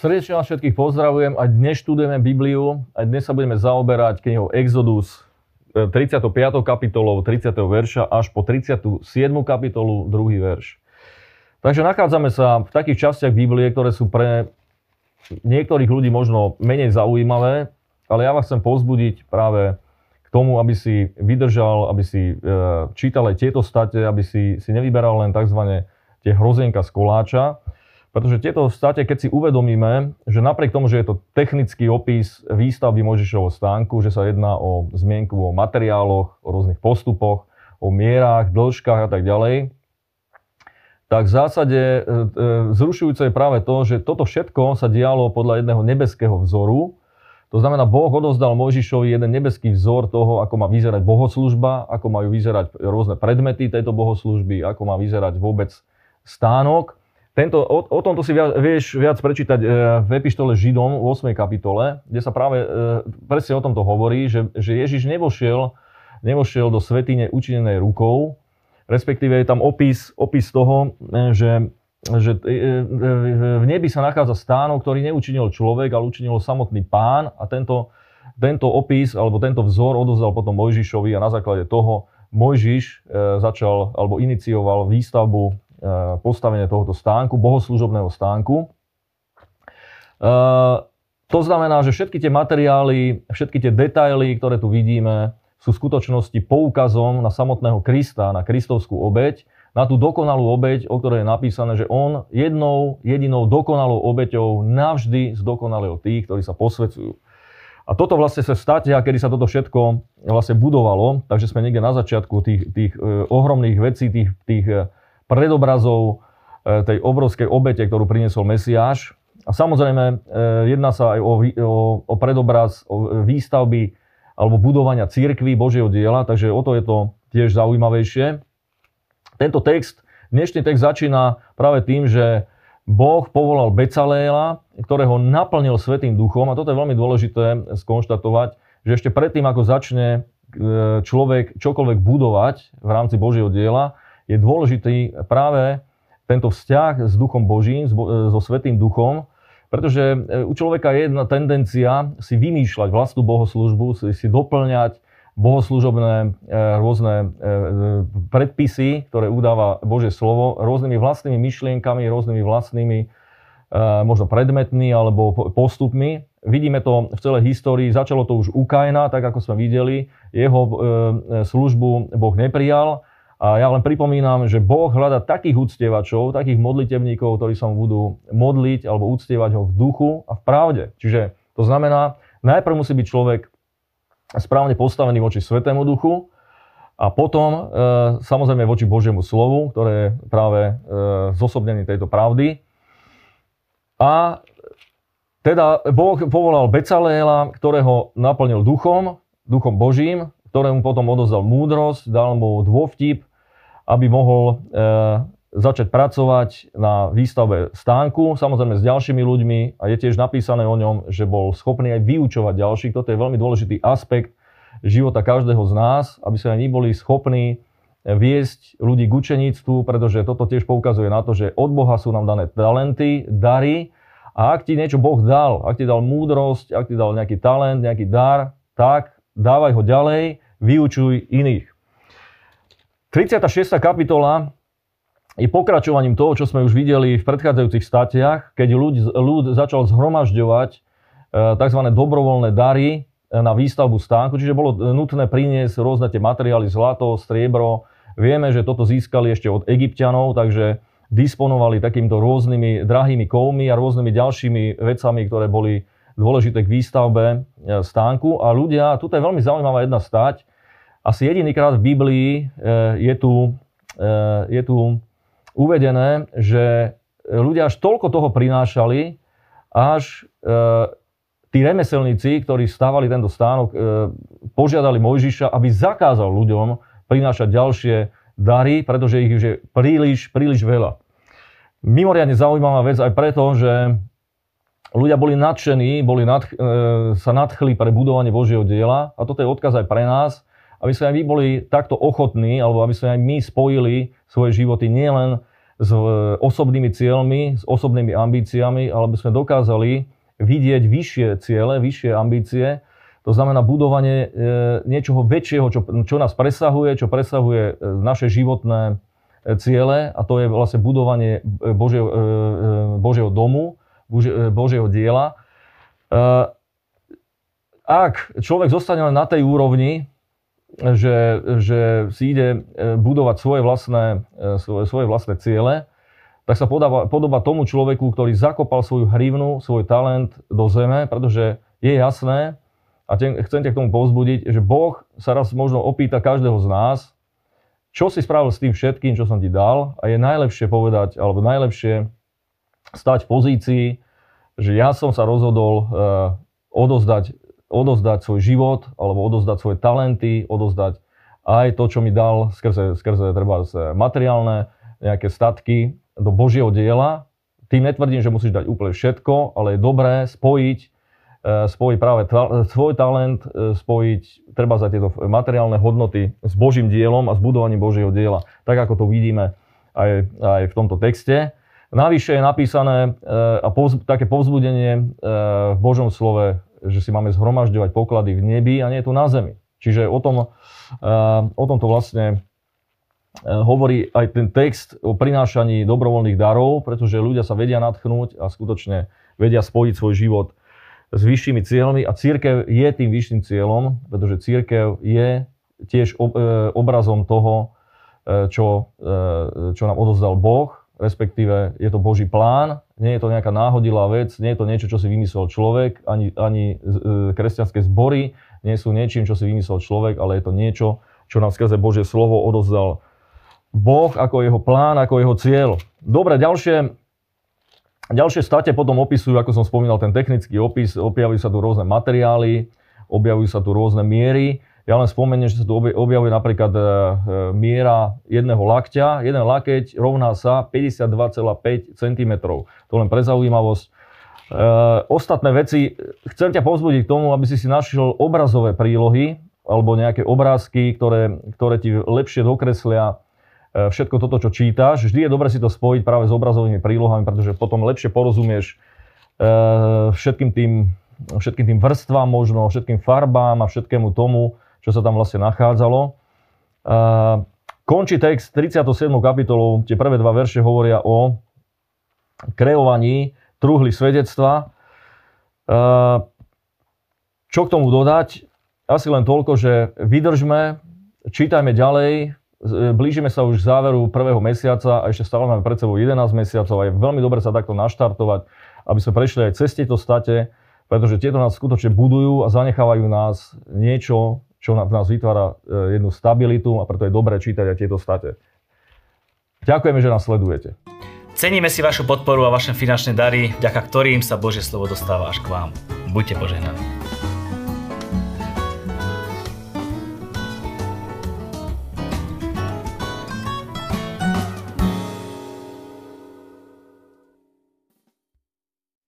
Srdečne vás všetkých pozdravujem. Aj dnes študujeme Bibliu. Aj dnes sa budeme zaoberať knihou Exodus 35. E, kapitolou 30. verša až po 37. kapitolu 2. verš. Takže nachádzame sa v takých častiach Biblie, ktoré sú pre niektorých ľudí možno menej zaujímavé, ale ja vás chcem pozbudiť práve k tomu, aby si vydržal, aby si e, čítal aj tieto state, aby si, si nevyberal len tzv. tie hrozienka z koláča, pretože tieto state, keď si uvedomíme, že napriek tomu, že je to technický opis výstavby Možišovho stánku, že sa jedná o zmienku o materiáloch, o rôznych postupoch, o mierach, dĺžkach a tak ďalej, tak v zásade e, e, zrušujúce je práve to, že toto všetko sa dialo podľa jedného nebeského vzoru. To znamená, Boh odozdal Mojžišovi jeden nebeský vzor toho, ako má vyzerať bohoslužba, ako majú vyzerať rôzne predmety tejto bohoslužby, ako má vyzerať vôbec stánok. Tento, o, o tomto si viac, vieš viac prečítať e, v epištole Židom v 8. kapitole, kde sa práve e, presne o tomto hovorí, že, že Ježiš nevošiel, nevošiel do svetine učinenej rukou, respektíve je tam opis, opis toho, e, že, že v nebi sa nachádza stánok, ktorý neučinil človek, ale učinil samotný pán a tento, tento opis alebo tento vzor odozdal potom Mojžišovi a na základe toho Mojžiš začal alebo inicioval výstavbu postavenie tohoto stánku, bohoslužobného stánku. Eh, to znamená, že všetky tie materiály, všetky tie detaily, ktoré tu vidíme, sú v skutočnosti poukazom na samotného Krista, na kristovskú obeď, na tú dokonalú obeď, o ktorej je napísané, že on jednou, jedinou dokonalou obeťou navždy zdokonalil tých, ktorí sa posvecujú. A toto vlastne sa v a kedy sa toto všetko vlastne budovalo, takže sme niekde na začiatku tých, tých e, ohromných vecí, tých, tých predobrazov e, tej obrovskej obete, ktorú priniesol Mesiáš. A samozrejme, e, jedná sa aj o, o, o predobraz o výstavby alebo budovania církvy Božieho diela, takže o to je to tiež zaujímavejšie. Tento text, dnešný text začína práve tým, že Boh povolal Becaléla, ktorého naplnil Svetým duchom, a toto je veľmi dôležité skonštatovať, že ešte predtým, ako začne e, človek čokoľvek budovať v rámci Božieho diela, je dôležitý práve tento vzťah s Duchom Božím, so Svetým Duchom, pretože e, u človeka je jedna tendencia si vymýšľať vlastnú bohoslužbu, si, si doplňať bohoslužobné e, rôzne e, predpisy, ktoré udáva Božie slovo, rôznymi vlastnými myšlienkami, rôznymi vlastnými možno predmetmi alebo postupmi. Vidíme to v celej histórii, začalo to už u Kaina, tak ako sme videli, jeho službu Boh neprijal, a ja len pripomínam, že Boh hľada takých úctievačov, takých modlitevníkov, ktorí sa budú modliť alebo úctievať ho v duchu a v pravde. Čiže to znamená, najprv musí byť človek správne postavený voči Svetému duchu a potom e, samozrejme voči Božiemu slovu, ktoré je práve e, zosobnený tejto pravdy. A teda Boh povolal Becaléla, ktorého naplnil duchom, duchom Božím, ktorému potom odozdal múdrosť, dal mu dôvtip, aby mohol e, začať pracovať na výstave stánku, samozrejme s ďalšími ľuďmi a je tiež napísané o ňom, že bol schopný aj vyučovať ďalších. Toto je veľmi dôležitý aspekt života každého z nás, aby sa aj boli schopní viesť ľudí k učeníctvu, pretože toto tiež poukazuje na to, že od Boha sú nám dané talenty, dary a ak ti niečo Boh dal, ak ti dal múdrosť, ak ti dal nejaký talent, nejaký dar, tak dávaj ho ďalej, vyučuj iných. 36. kapitola je pokračovaním toho, čo sme už videli v predchádzajúcich statiach, keď ľud, ľud začal zhromažďovať e, tzv. dobrovoľné dary e, na výstavbu stánku, čiže bolo nutné priniesť rôzne tie materiály, zlato, striebro. Vieme, že toto získali ešte od egyptianov, takže disponovali takýmto rôznymi drahými kovmi a rôznymi ďalšími vecami, ktoré boli dôležité k výstavbe e, stánku. A ľudia, tu je veľmi zaujímavá jedna stať, asi jedinýkrát v Biblii e, je tu, e, je tu uvedené, že ľudia až toľko toho prinášali, až e, tí remeselníci, ktorí stávali tento stánok, požiadali Mojžiša, aby zakázal ľuďom prinášať ďalšie dary, pretože ich je príliš, príliš veľa. Mimoriadne zaujímavá vec aj preto, že ľudia boli nadšení, boli nadch- sa nadchli pre budovanie Božieho diela a toto je odkaz aj pre nás, aby sme aj my boli takto ochotní, alebo aby sme aj my spojili svoje životy nielen s e, osobnými cieľmi, s osobnými ambíciami, ale aby sme dokázali vidieť vyššie ciele, vyššie ambície, to znamená budovanie e, niečoho väčšieho, čo, čo nás presahuje, čo presahuje e, naše životné ciele a to je vlastne budovanie Božieho, Božieho domu, Božieho diela. Ak človek zostane len na tej úrovni, že, že si ide e, budovať svoje vlastné, e, svoje, svoje vlastné ciele, tak sa podoba, podoba tomu človeku, ktorý zakopal svoju hrivnu, svoj talent do zeme, pretože je jasné, a te, chcem ťa k tomu povzbudiť, že Boh sa raz možno opýta každého z nás, čo si spravil s tým všetkým, čo som ti dal a je najlepšie povedať, alebo najlepšie stať v pozícii, že ja som sa rozhodol uh, odozdať odozdať svoj život, alebo odozdať svoje talenty, odozdať aj to, čo mi dal skrze, skrze treba materiálne nejaké statky do Božieho diela. Tým netvrdím, že musíš dať úplne všetko, ale je dobré spojiť, e, spojiť práve ta, svoj talent, e, spojiť treba za tieto materiálne hodnoty s Božím dielom a s budovaním Božieho diela. Tak ako to vidíme aj, aj v tomto texte. Navyše je napísané e, a povz, také povzbudenie v Božom slove že si máme zhromažďovať poklady v nebi a nie tu na zemi. Čiže o tom, eh, o tom to vlastne eh, hovorí aj ten text o prinášaní dobrovoľných darov, pretože ľudia sa vedia natchnúť a skutočne vedia spojiť svoj život s vyššími cieľmi a církev je tým vyšším cieľom, pretože církev je tiež eh, obrazom toho, čo, čo nám odozdal Boh respektíve je to Boží plán, nie je to nejaká náhodilá vec, nie je to niečo, čo si vymyslel človek, ani, ani e, kresťanské zbory nie sú niečím, čo si vymyslel človek, ale je to niečo, čo nám skrze Božie slovo odozdal Boh ako jeho plán, ako jeho cieľ. Dobre, ďalšie, ďalšie state potom opisujú, ako som spomínal, ten technický opis, objavujú sa tu rôzne materiály, objavujú sa tu rôzne miery. Ja len spomeniem, že sa tu objavuje napríklad e, e, miera jedného lakťa. Jeden lakeť rovná sa 52,5 cm. To len pre zaujímavosť. E, ostatné veci, chcem ťa povzbudiť k tomu, aby si si našiel obrazové prílohy alebo nejaké obrázky, ktoré, ktoré ti lepšie dokreslia e, všetko toto, čo čítaš. Vždy je dobre si to spojiť práve s obrazovými prílohami, pretože potom lepšie porozumieš všetkým tým, všetkým tým vrstvám možno, všetkým farbám a všetkému tomu, čo sa tam vlastne nachádzalo. Končí text 37. kapitolu, tie prvé dva verše hovoria o kreovaní truhly svedectva. Čo k tomu dodať? Asi len toľko, že vydržme, čítajme ďalej, blížime sa už k záveru prvého mesiaca a ešte stále máme pred sebou 11 mesiacov a je veľmi dobre sa takto naštartovať, aby sme prešli aj cez tieto state, pretože tieto nás skutočne budujú a zanechávajú nás niečo, čo v nás vytvára e, jednu stabilitu a preto je dobré čítať aj tieto state. Ďakujeme, že nás sledujete. Ceníme si vašu podporu a vaše finančné dary, vďaka ktorým sa Božie slovo dostáva až k vám. Buďte požehnaní.